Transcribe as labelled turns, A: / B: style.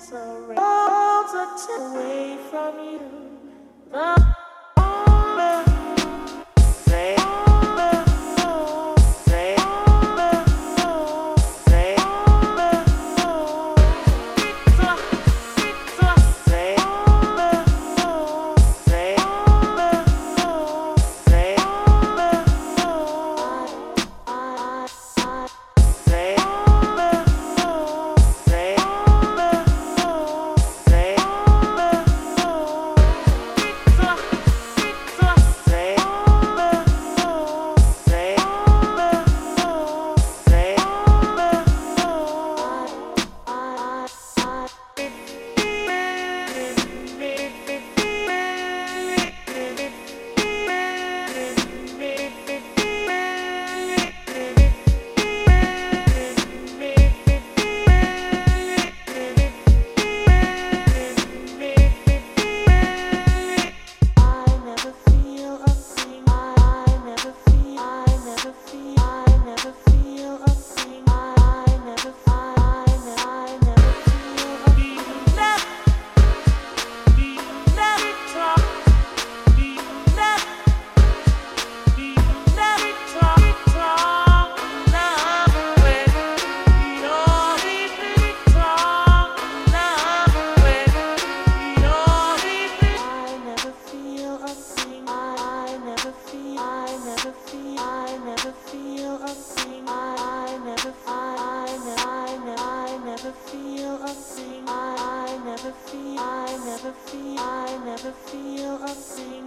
A: so away from you. never feel, I never feel a thing.